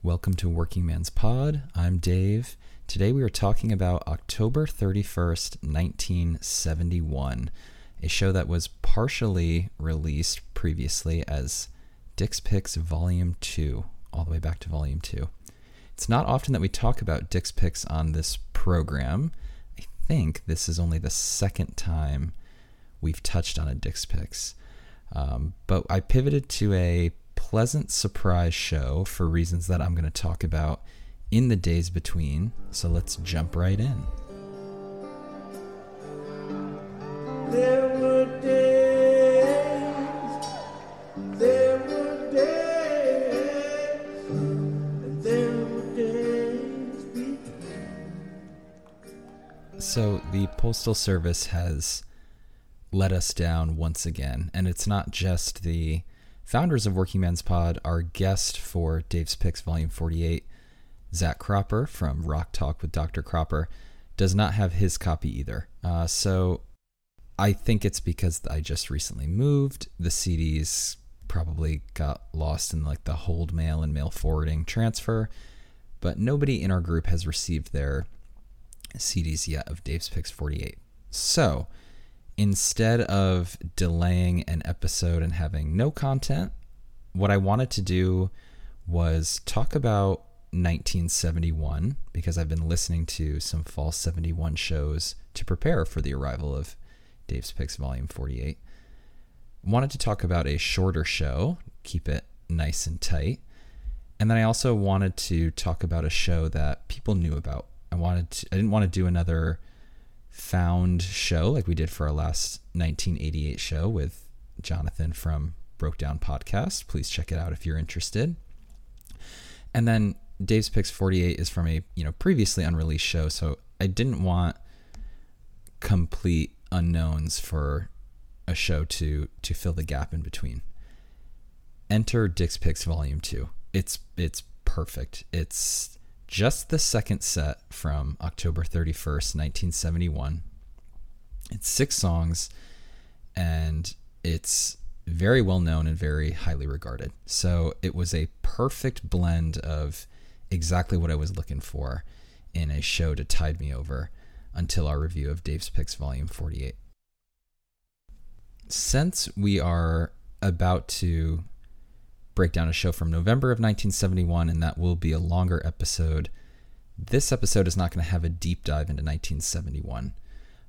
Welcome to Working Man's Pod. I'm Dave. Today we are talking about October 31st, 1971, a show that was partially released previously as Dick's Picks Volume 2, all the way back to Volume 2. It's not often that we talk about Dick's Picks on this program. I think this is only the second time we've touched on a Dick's Picks. Um, but I pivoted to a pleasant surprise show for reasons that I'm going to talk about in the days between. So let's jump right in. There were days, there were days, and there were days between. So the Postal Service has let us down once again, and it's not just the founders of Working Man's Pod. Our guest for Dave's Picks Volume 48, Zach Cropper from Rock Talk with Dr. Cropper, does not have his copy either. Uh, so I think it's because I just recently moved. The CDs probably got lost in like the hold mail and mail forwarding transfer, but nobody in our group has received their CDs yet of Dave's Picks 48. So instead of delaying an episode and having no content, what I wanted to do was talk about 1971 because I've been listening to some fall 71 shows to prepare for the arrival of Dave's Picks Volume 48. Wanted to talk about a shorter show, keep it nice and tight. And then I also wanted to talk about a show that people knew about. I wanted to, I didn't want to do another found show like we did for our last 1988 show with Jonathan from Broke Down Podcast. Please check it out if you're interested. And then Dave's Picks 48 is from a, you know, previously unreleased show, so I didn't want complete unknowns for a show to to fill the gap in between. Enter Dick's Picks Volume 2. It's it's perfect. It's just the second set from October 31st, 1971. It's six songs and it's very well known and very highly regarded. So it was a perfect blend of exactly what I was looking for in a show to tide me over until our review of Dave's Picks Volume 48. Since we are about to break down a show from November of 1971, and that will be a longer episode. This episode is not going to have a deep dive into 1971.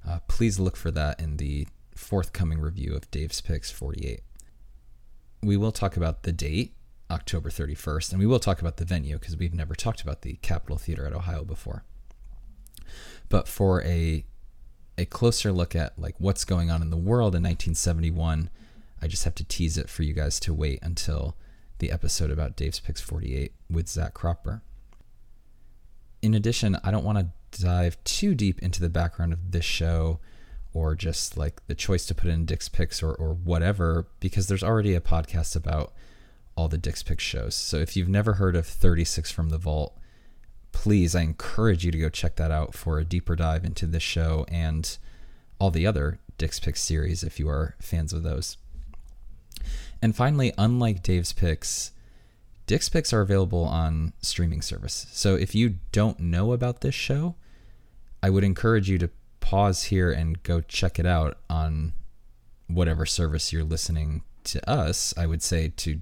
Uh, please look for that in the forthcoming review of Dave's Picks 48. We will talk about the date, October 31st, and we will talk about the venue because we've never talked about the Capitol Theater at Ohio before. But for a a closer look at like what's going on in the world in 1971, I just have to tease it for you guys to wait until the episode about Dave's Picks 48 with Zach Cropper. In addition, I don't want to dive too deep into the background of this show or just like the choice to put in Dick's Picks or, or whatever, because there's already a podcast about all the Dick's Picks shows. So if you've never heard of 36 from the Vault, please, I encourage you to go check that out for a deeper dive into this show and all the other Dick's Picks series if you are fans of those. And finally, unlike Dave's Picks, Dick's Picks are available on streaming service. So if you don't know about this show, I would encourage you to pause here and go check it out on whatever service you're listening to us. I would say to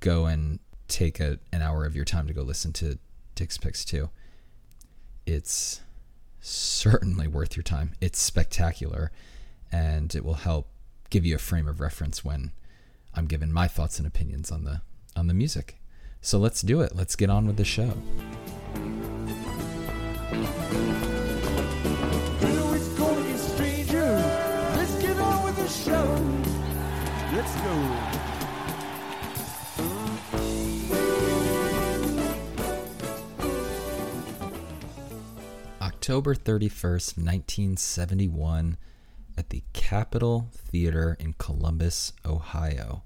go and take a, an hour of your time to go listen to Dick's Picks too. It's certainly worth your time. It's spectacular and it will help give you a frame of reference when I'm giving my thoughts and opinions on the on the music. So let's do it. Let's get on with the show. You know it's gonna get stranger. Let's get on with the show. Let's go. October 31st, 1971, at the Capitol Theater in Columbus, Ohio.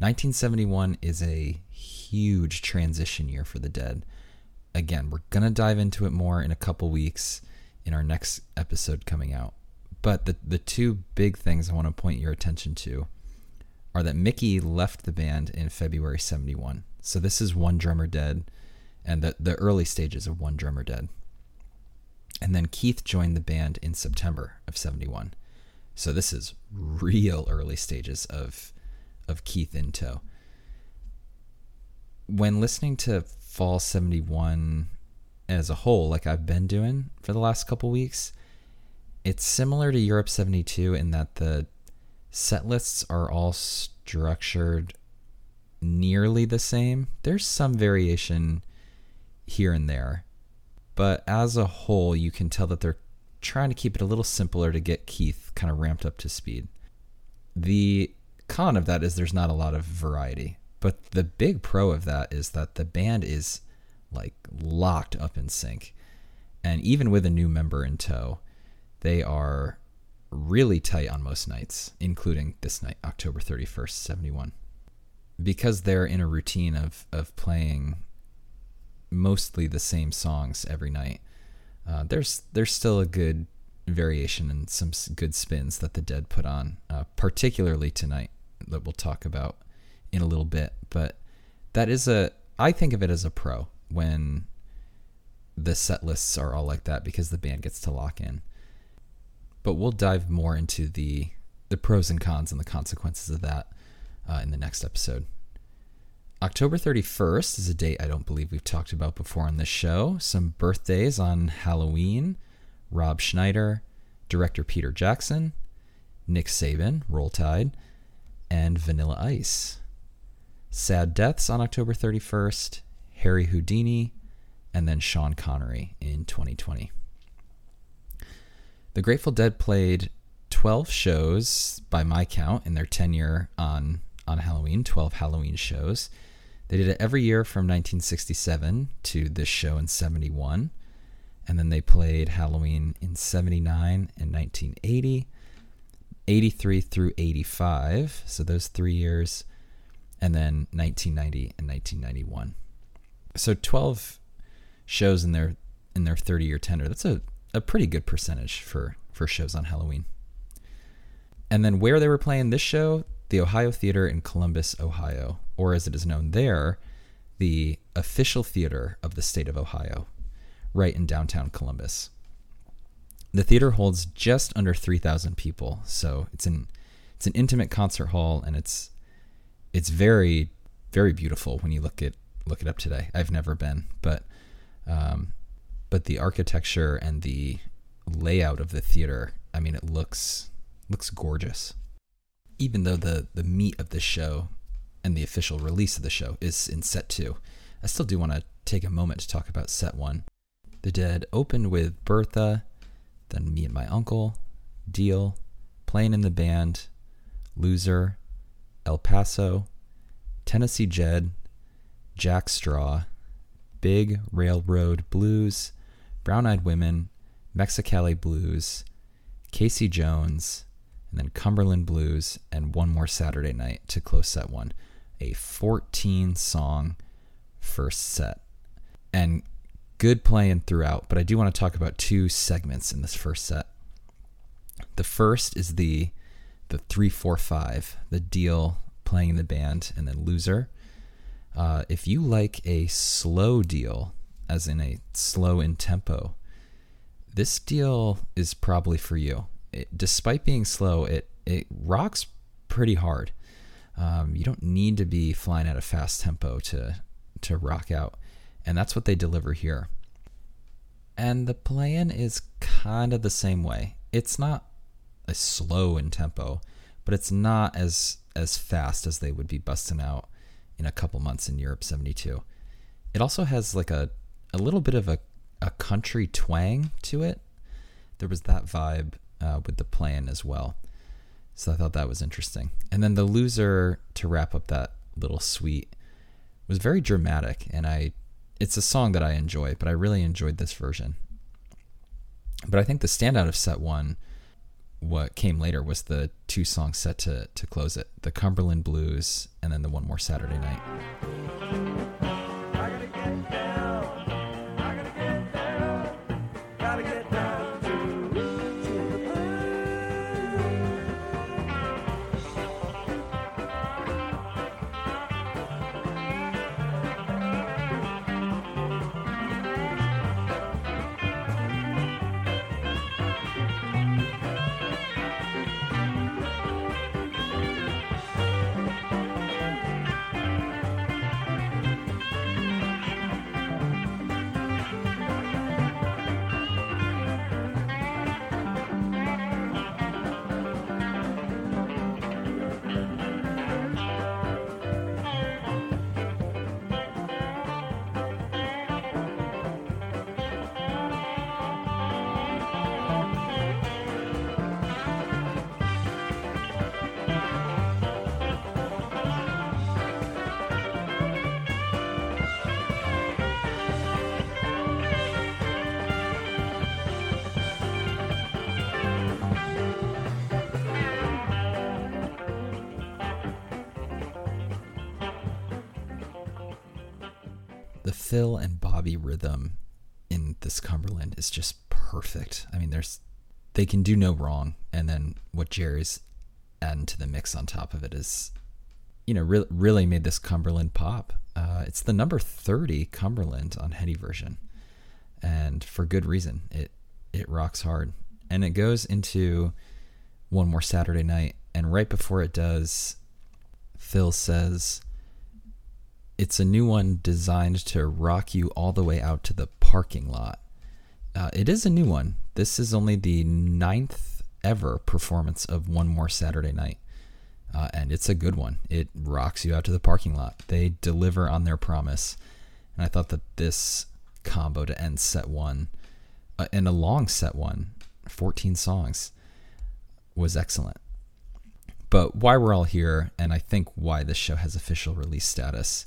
1971 is a huge transition year for the dead. Again, we're going to dive into it more in a couple weeks in our next episode coming out. But the, the two big things I want to point your attention to are that Mickey left the band in February 71. So this is One Drummer Dead and the, the early stages of One Drummer Dead. And then Keith joined the band in September of 71. So this is real early stages of of Keith in tow. When listening to Fall 71 as a whole, like I've been doing for the last couple weeks, it's similar to Europe 72 in that the set lists are all structured nearly the same. There's some variation here and there, but as a whole, you can tell that they're trying to keep it a little simpler to get Keith kind of ramped up to speed. The con of that is there's not a lot of variety, but the big pro of that is that the band is like locked up in sync. And even with a new member in tow, they are really tight on most nights, including this night, October 31st, 71. Because they're in a routine of, of playing mostly the same songs every night, uh, there's there's still a good variation and some good spins that the Dead put on, uh, particularly tonight that we'll talk about in a little bit. But that is a I think of it as a pro when the set lists are all like that because the band gets to lock in. But we'll dive more into the the pros and cons and the consequences of that uh, in the next episode. October 31st is a date I don't believe we've talked about before on this show. Some birthdays on Halloween Rob Schneider, director Peter Jackson, Nick Saban, Roll Tide, and Vanilla Ice. Sad deaths on October 31st Harry Houdini, and then Sean Connery in 2020. The Grateful Dead played 12 shows by my count in their tenure on on Halloween, 12 Halloween shows. They did it every year from 1967 to this show in 71. And then they played Halloween in 79 and 1980, 83 through 85. So those three years. And then 1990 and 1991. So 12 shows in their in their 30 year tenure. That's a, a pretty good percentage for, for shows on Halloween. And then where they were playing this show, the Ohio Theater in Columbus, Ohio, or as it is known there, the official theater of the state of Ohio, right in downtown Columbus. The theater holds just under 3,000 people, so it's an it's an intimate concert hall and it's it's very very beautiful when you look at look it up today. I've never been, but um, but the architecture and the layout of the theater, I mean, it looks looks gorgeous even though the the meat of the show and the official release of the show is in set two, I still do want to take a moment to talk about set one. The Dead opened with Bertha, then me and my uncle, Deal, playing in the band, Loser, El Paso, Tennessee Jed, Jack Straw, Big Railroad Blues, Brown Eyed Women, Mexicali Blues, Casey Jones, and then Cumberland Blues, and one more Saturday night to close set one. A 14 song first set. And good playing throughout, but I do want to talk about two segments in this first set. The first is the the 345, the deal playing in the band, and then loser. Uh, if you like a slow deal, as in a slow in tempo, this deal is probably for you it, despite being slow, it it rocks pretty hard. Um, you don't need to be flying at a fast tempo to to rock out, and that's what they deliver here. And the plan is kind of the same way. It's not a slow in tempo, but it's not as as fast as they would be busting out in a couple months in Europe 72. It also has like a a little bit of a a country twang to it. There was that vibe uh, with the plan as well. So I thought that was interesting. And then the loser to wrap up that little suite was very dramatic, and I it's a song that I enjoy, but I really enjoyed this version. But I think the standout of set one, what came later, was the two songs set to to close it: the Cumberland Blues, and then the One More Saturday Night. Phil and Bobby rhythm in this Cumberland is just perfect. I mean, there's they can do no wrong, and then what Jerry's adding to the mix on top of it is, you know, re- really made this Cumberland pop. Uh, it's the number thirty Cumberland on Heady version, and for good reason. It it rocks hard, and it goes into one more Saturday night, and right before it does, Phil says. It's a new one designed to rock you all the way out to the parking lot. Uh, it is a new one. This is only the ninth ever performance of One More Saturday Night. Uh, and it's a good one. It rocks you out to the parking lot. They deliver on their promise. And I thought that this combo to end set one, uh, and a long set one, 14 songs, was excellent. But why we're all here, and I think why this show has official release status,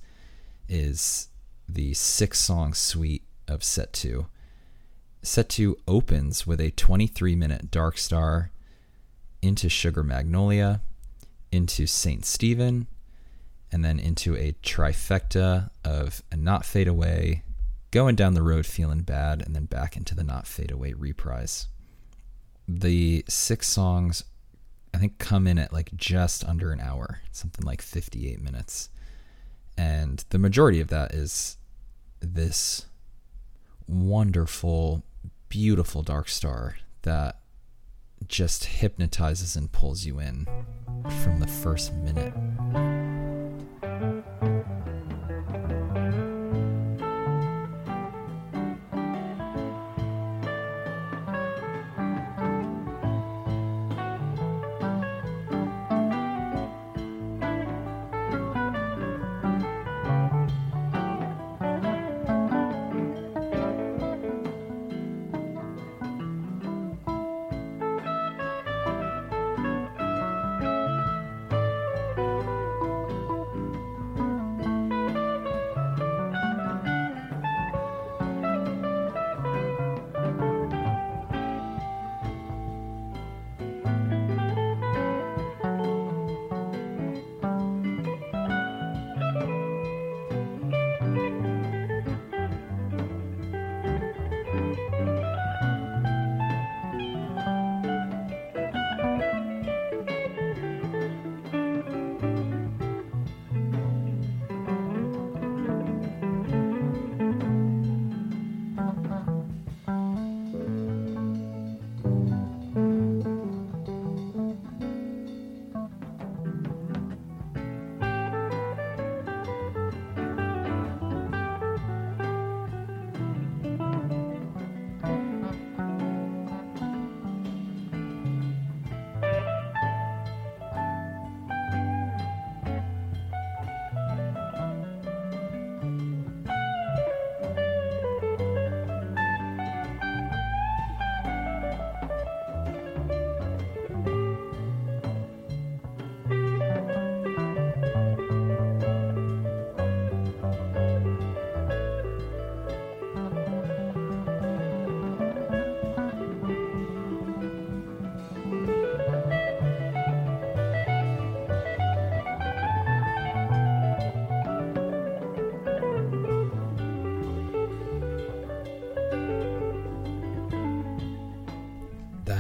is the six song suite of set two. Set two opens with a 23 minute Dark Star into Sugar Magnolia, into St. Stephen, and then into a trifecta of a Not Fade Away, going down the road feeling bad, and then back into the Not Fade Away reprise. The six songs, I think, come in at like just under an hour, something like 58 minutes. And the majority of that is this wonderful, beautiful dark star that just hypnotizes and pulls you in from the first minute.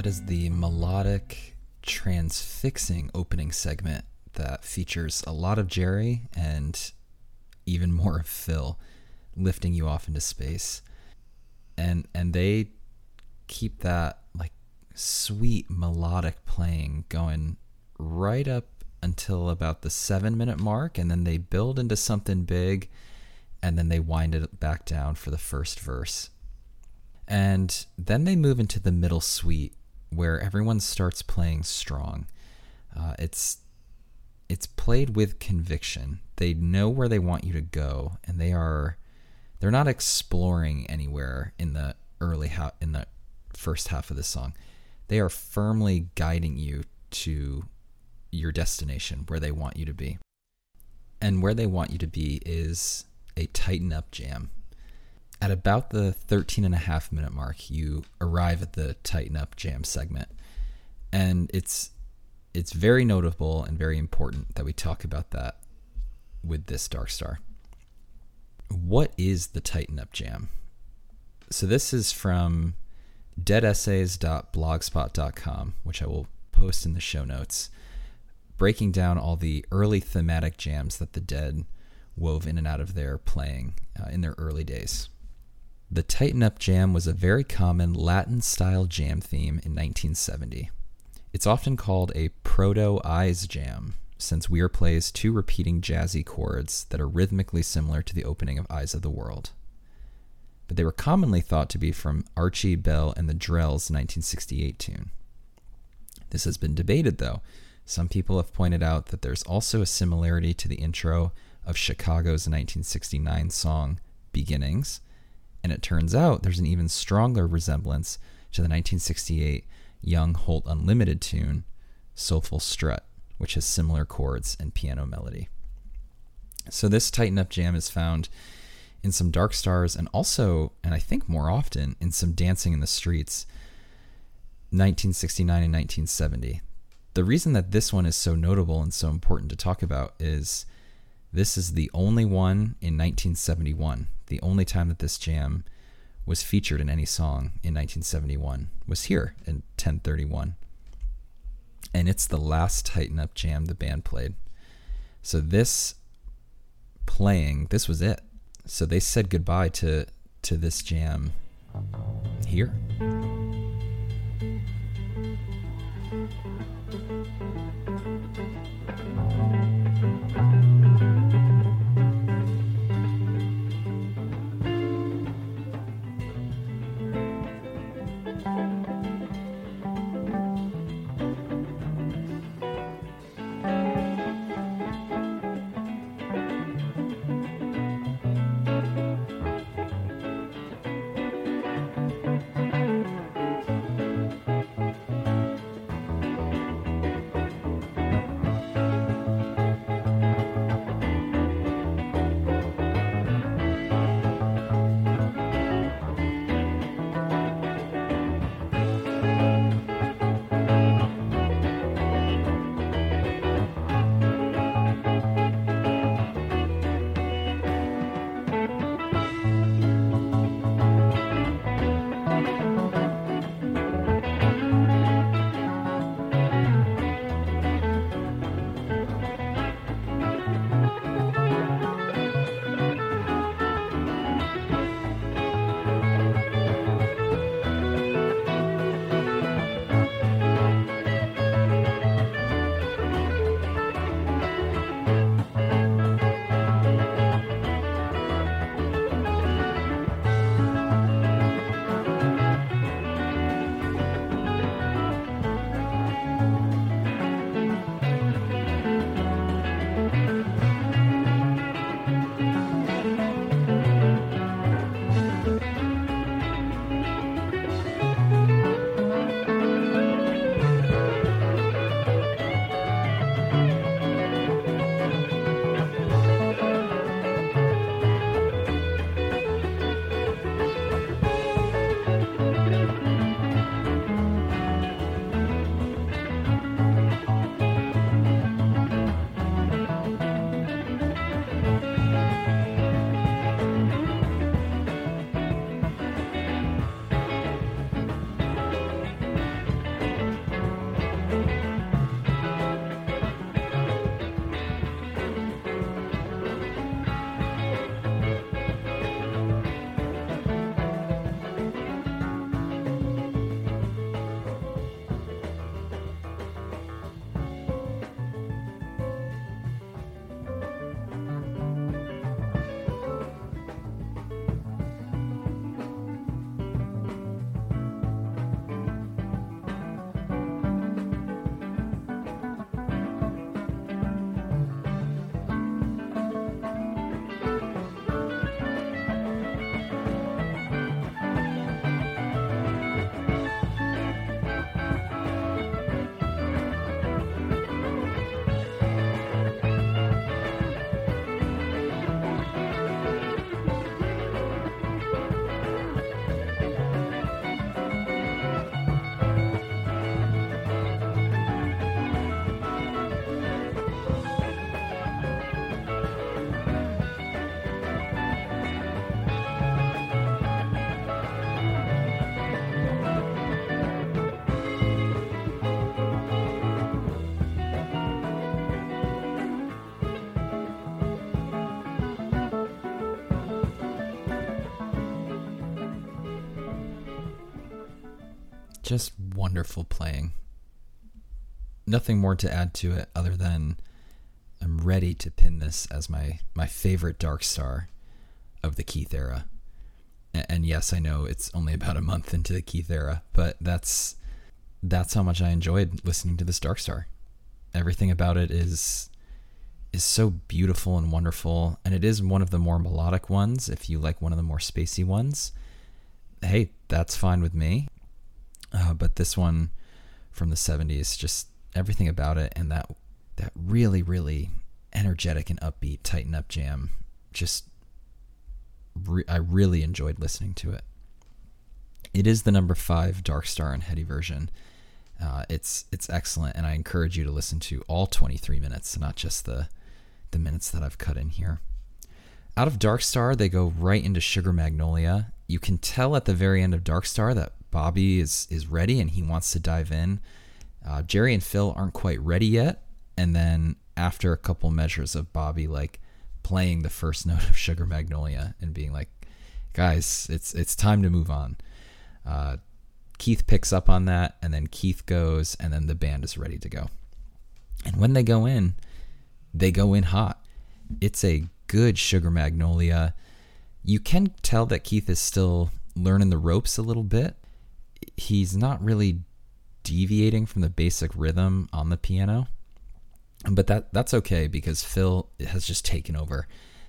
That is the melodic, transfixing opening segment that features a lot of Jerry and even more of Phil lifting you off into space. And and they keep that like sweet melodic playing going right up until about the 7 minute mark and then they build into something big and then they wind it back down for the first verse. And then they move into the middle suite where everyone starts playing strong. Uh, it's it's played with conviction. They know where they want you to go, and they are they're not exploring anywhere in the early ha- in the first half of the song. They are firmly guiding you to your destination where they want you to be. And where they want you to be is a tighten up jam. At about the 13 and a half minute mark, you arrive at the tighten up jam segment. And it's it's very notable and very important that we talk about that with this Dark Star. what is the Tighten Up Jam? So this is from deadessays.blogspot.com, which I will post in the show notes, breaking down all the early thematic jams that the Dead wove in and out of their playing uh, in their early days. The Tighten Up Jam was a very common Latin style jam theme in 1970. It's often called a proto Eyes jam, since Weir plays two repeating jazzy chords that are rhythmically similar to the opening of Eyes of the World. But they were commonly thought to be from Archie Bell and the Drells' 1968 tune. This has been debated, though. Some people have pointed out that there's also a similarity to the intro of Chicago's 1969 song Beginnings, and it turns out there's an even stronger resemblance to the 1968 Young Holt Unlimited tune Soulful Strut, which has similar chords and piano melody. So this Tighten Up Jam is found in some Dark Stars and also, and I think more often, in some Dancing in the Streets 1969 and 1970. The reason that this one is so notable and so important to talk about is this is the only one in 1971. The only time that this jam was featured in any song in 1971 was here in 1031. And it's the last Tighten Up jam the band played. So this playing, this was it. So they said goodbye to to this jam here. Wonderful playing. Nothing more to add to it other than I'm ready to pin this as my my favorite Dark Star of the Keith era. And, and yes, I know it's only about a month into the Keith era, but that's that's how much I enjoyed listening to this Dark Star. Everything about it is is so beautiful and wonderful, and it is one of the more melodic ones. If you like one of the more spacey ones, hey, that's fine with me. Uh, but this one from the 70s, just everything about it and that that really, really energetic and upbeat Tighten Up jam, just re- I really enjoyed listening to it. It is the number five Dark Star and Heady version. Uh, it's it's excellent, and I encourage you to listen to all 23 minutes, not just the the minutes that I've cut in here. Out of Dark Star, they go right into Sugar Magnolia. You can tell at the very end of Dark Star that Bobby is is ready and he wants to dive in. Uh, Jerry and Phil aren't quite ready yet, and then after a couple measures of Bobby like playing the first note of Sugar Magnolia and being like, "Guys, it's it's time to move on." Uh, Keith picks up on that, and then Keith goes, and then the band is ready to go. And when they go in, they go in hot. It's a good Sugar Magnolia. You can tell that Keith is still learning the ropes a little bit. He's not really deviating from the basic rhythm on the piano. But that that's okay because Phil has just taken over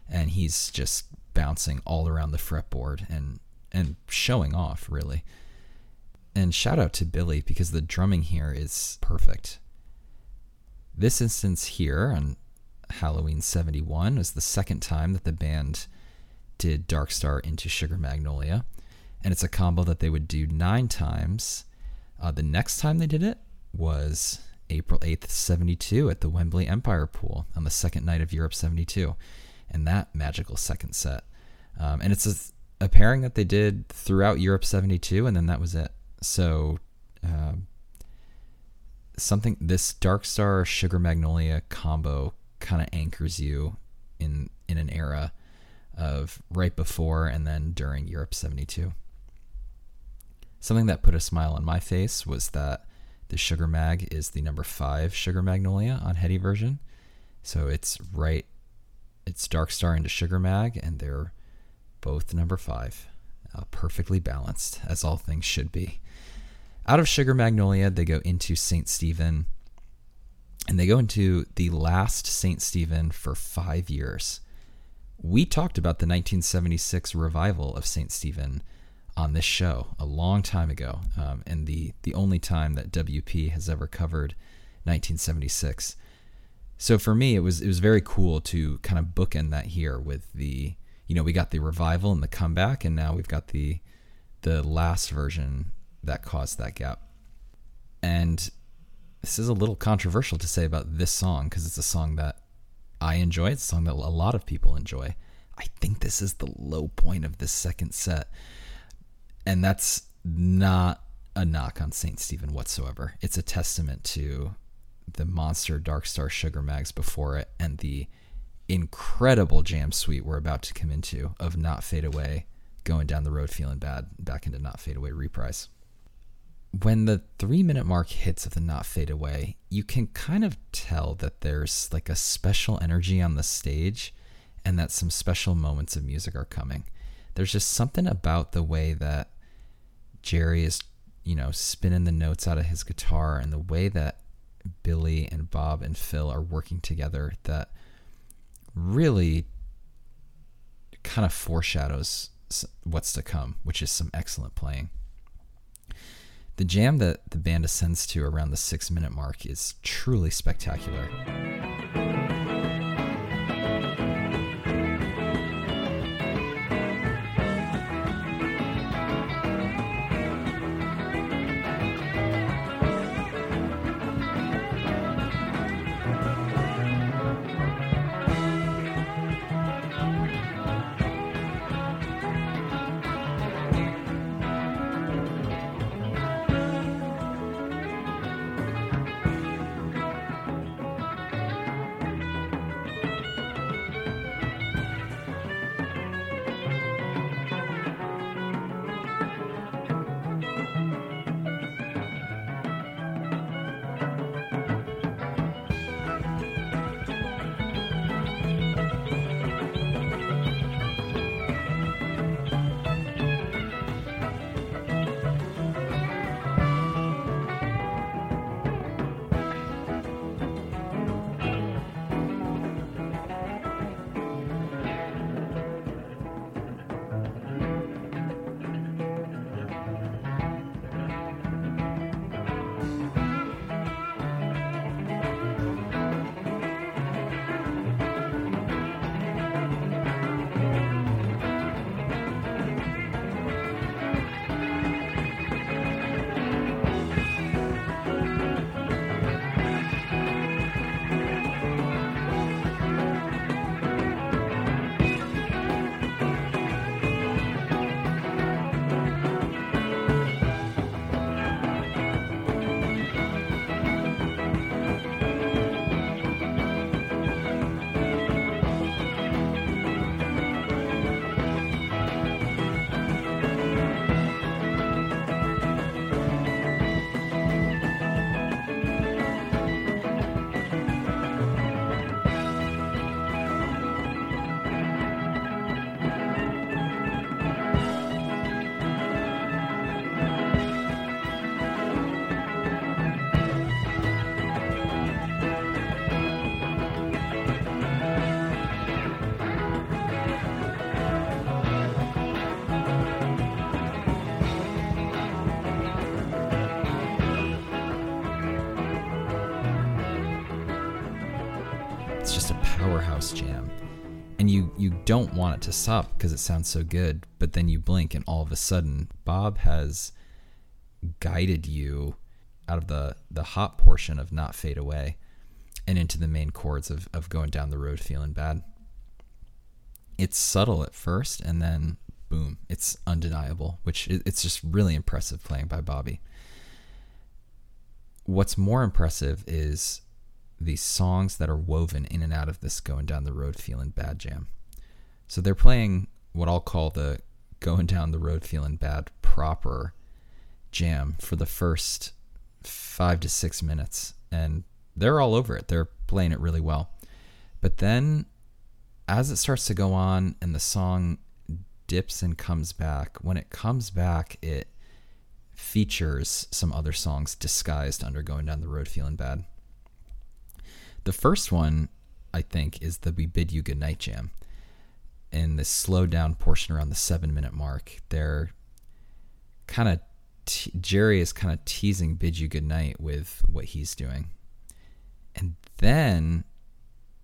and he's just bouncing all around the fretboard and and showing off really. And shout out to Billy because the drumming here is perfect. This instance here on Halloween 71 was the second time that the band did Dark Star into Sugar Magnolia. And it's a combo that they would do nine times. Uh, the next time they did it was April 8th, 72, at the Wembley Empire Pool on the second night of Europe 72. And that magical second set. Um, and it's a, a, pairing that they did throughout Europe 72, and then that was it. So, uh, something, this Dark Star Sugar Magnolia combo kind of anchors you in in an era of right before and then during Europe 72. Something that put a smile on my face was that the Sugar Mag is the number 5 Sugar Magnolia on Heady version. So it's right it's Dark Star into Sugar Mag and they're both number 5. Uh, perfectly balanced as all things should be. Out of Sugar Magnolia, they go into St. Stephen and they go into the last St. Stephen for five years. We talked about the 1976 revival of St. Stephen on this show a long time ago, um, and the, the only time that WP has ever covered 1976. So for me, it was it was very cool to kind of bookend that here with the you know we got the revival and the comeback, and now we've got the the last version that caused that gap. And this is a little controversial to say about this song because it's a song that I enjoy. It's a song that a lot of people enjoy. I think this is the low point of this second set. And that's not a knock on St. Stephen whatsoever. It's a testament to the monster Dark Star Sugar Mags before it and the incredible jam suite we're about to come into of Not Fade Away, going down the road feeling bad, back into Not Fade Away reprise when the three minute mark hits of the not fade away, you can kind of tell that there's like a special energy on the stage and that some special moments of music are coming. There's just something about the way that Jerry is, you know, spinning the notes out of his guitar and the way that Billy and Bob and Phil are working together that really kind of foreshadows what's to come, which is some excellent playing. The jam that the band ascends to around the six minute mark is truly spectacular. Powerhouse jam. And you you don't want it to stop because it sounds so good, but then you blink and all of a sudden Bob has guided you out of the the hot portion of not fade away and into the main chords of, of going down the road feeling bad. It's subtle at first and then boom, it's undeniable, which it's just really impressive playing by Bobby. What's more impressive is the songs that are woven in and out of this going down the road feeling bad jam. So they're playing what I'll call the going down the road feeling bad proper jam for the first five to six minutes. And they're all over it. They're playing it really well. But then as it starts to go on and the song dips and comes back, when it comes back, it features some other songs disguised under Going Down the Road Feeling Bad. The first one, I think, is the We Bid You Goodnight Jam. In this slow down portion around the seven minute mark, they're kind of, te- Jerry is kind of teasing Bid You Goodnight with what he's doing. And then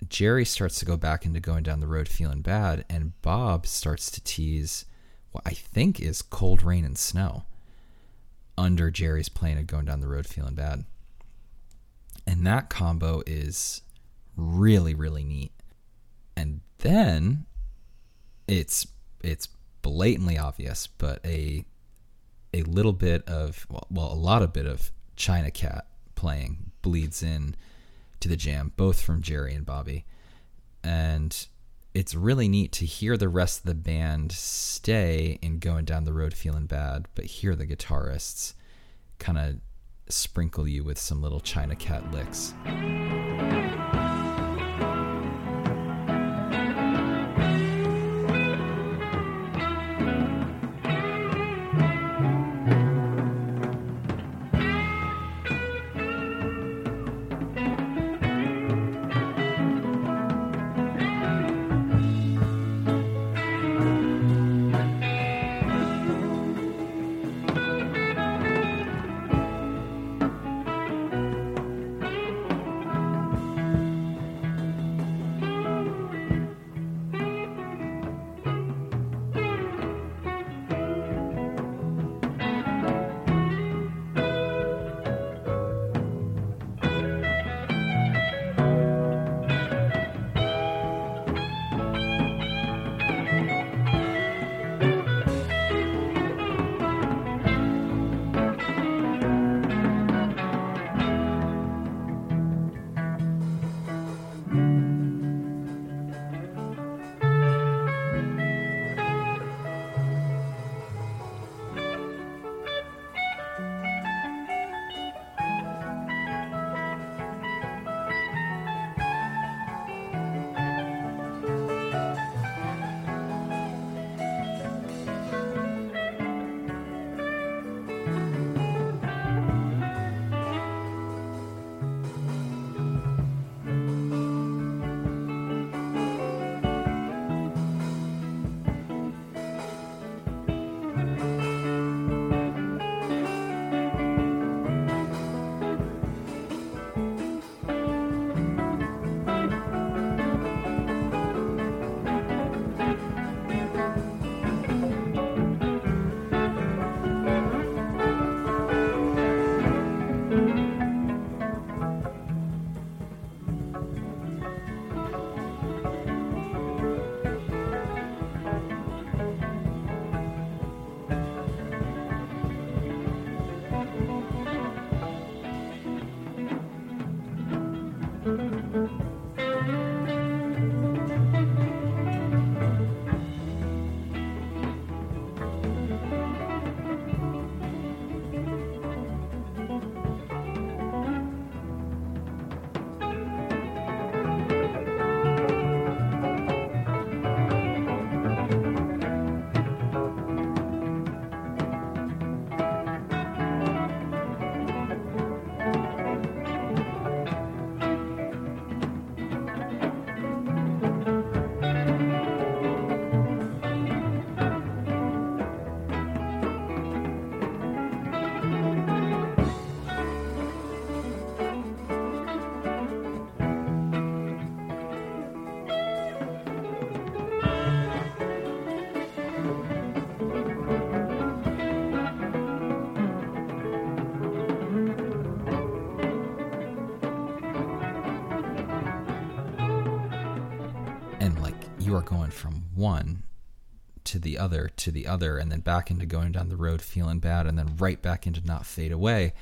Jerry starts to go back into going down the road feeling bad, and Bob starts to tease what I think is cold rain and snow under Jerry's plane of going down the road feeling bad. And that combo is really, really neat. And then it's it's blatantly obvious, but a a little bit of well, well a lot of bit of China Cat playing bleeds in to the jam, both from Jerry and Bobby. And it's really neat to hear the rest of the band stay in going down the road feeling bad, but hear the guitarists kind of sprinkle you with some little China Cat licks. From one to the other to the other and then back into going down the road feeling bad and then right back into not fade away.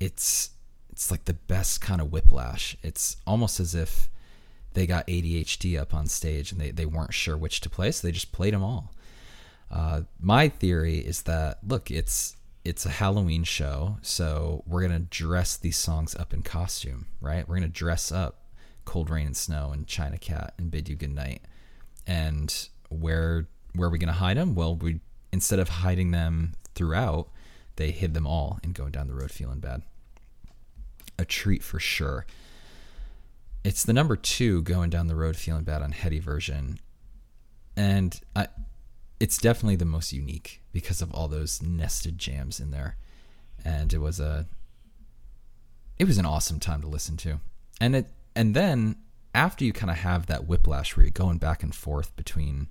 It's it's like the best kind of whiplash. It's almost as if they got ADHD up on stage and they, they weren't sure which to play so they just played them all. Uh, my theory is that look it's it's a Halloween show so we're gonna dress these songs up in costume right? We're gonna dress up Cold Rain and Snow and China Cat and Bid You Good Night and where where are we going to hide them? Well, we instead of hiding them throughout, they hid them all and going down the road feeling bad. A treat for sure. It's the number two going down the road feeling bad on HeadyVersion, and I, it's definitely the most unique because of all those nested jams in there, and it was a, it was an awesome time to listen to, and it and then after you kind of have that whiplash where you're going back and forth between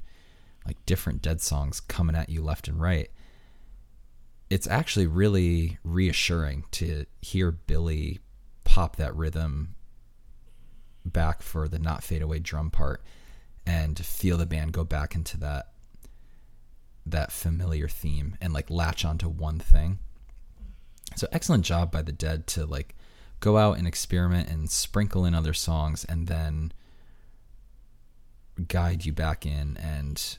like different dead songs coming at you left and right it's actually really reassuring to hear billy pop that rhythm back for the not fade away drum part and feel the band go back into that that familiar theme and like latch onto one thing. So excellent job by the dead to like go out and experiment and sprinkle in other songs and then guide you back in and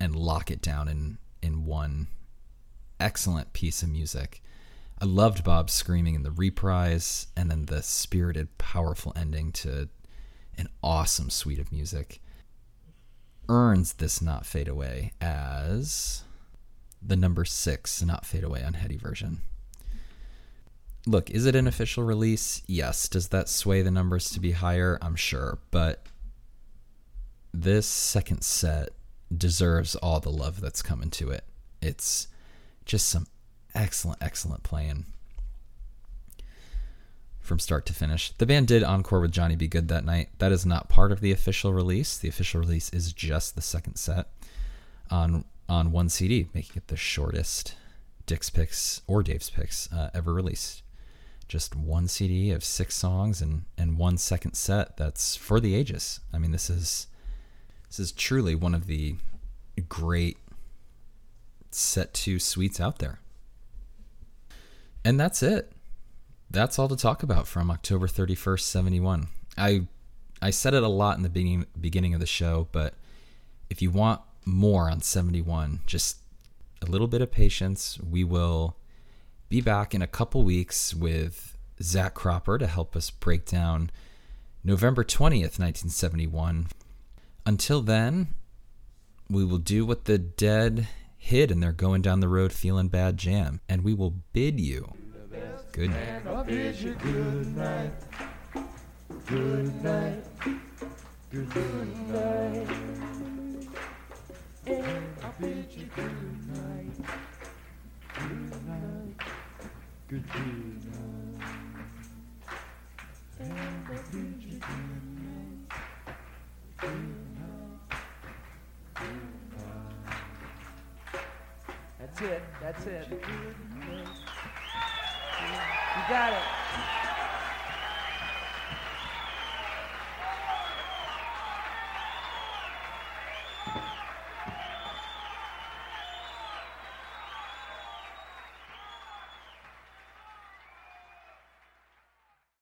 and lock it down in in one excellent piece of music. I loved Bob screaming in the reprise and then the spirited powerful ending to an awesome suite of music. Earns this not fade away as the number 6 not fade away on HeadyVersion look, is it an official release? Yes. Does that sway the numbers to be higher? I'm sure. But this second set deserves all the love that's coming to it. It's just some excellent, excellent playing from start to finish. The band did encore with Johnny B. Goode that night. That is not part of the official release. The official release is just the second set on on one CD, making it the shortest Dick's Picks or Dave's Picks uh, ever released just one CD of six songs and and one second set that's for the ages. I mean, this is this is truly one of the great set two suites out there. And that's it. That's all to talk about from October 31st, 71. I I said it a lot in the beginning beginning of the show, but if you want more on 71, just a little bit of patience. We will be back in a couple weeks with Zach Cropper to help us break down November 20th, 1971. Until then, we will do what the dead hid and they're going down the road feeling bad jam, and we will bid you good night. Good night. Good night. Good night. Good night. That's it. That's it. You got it.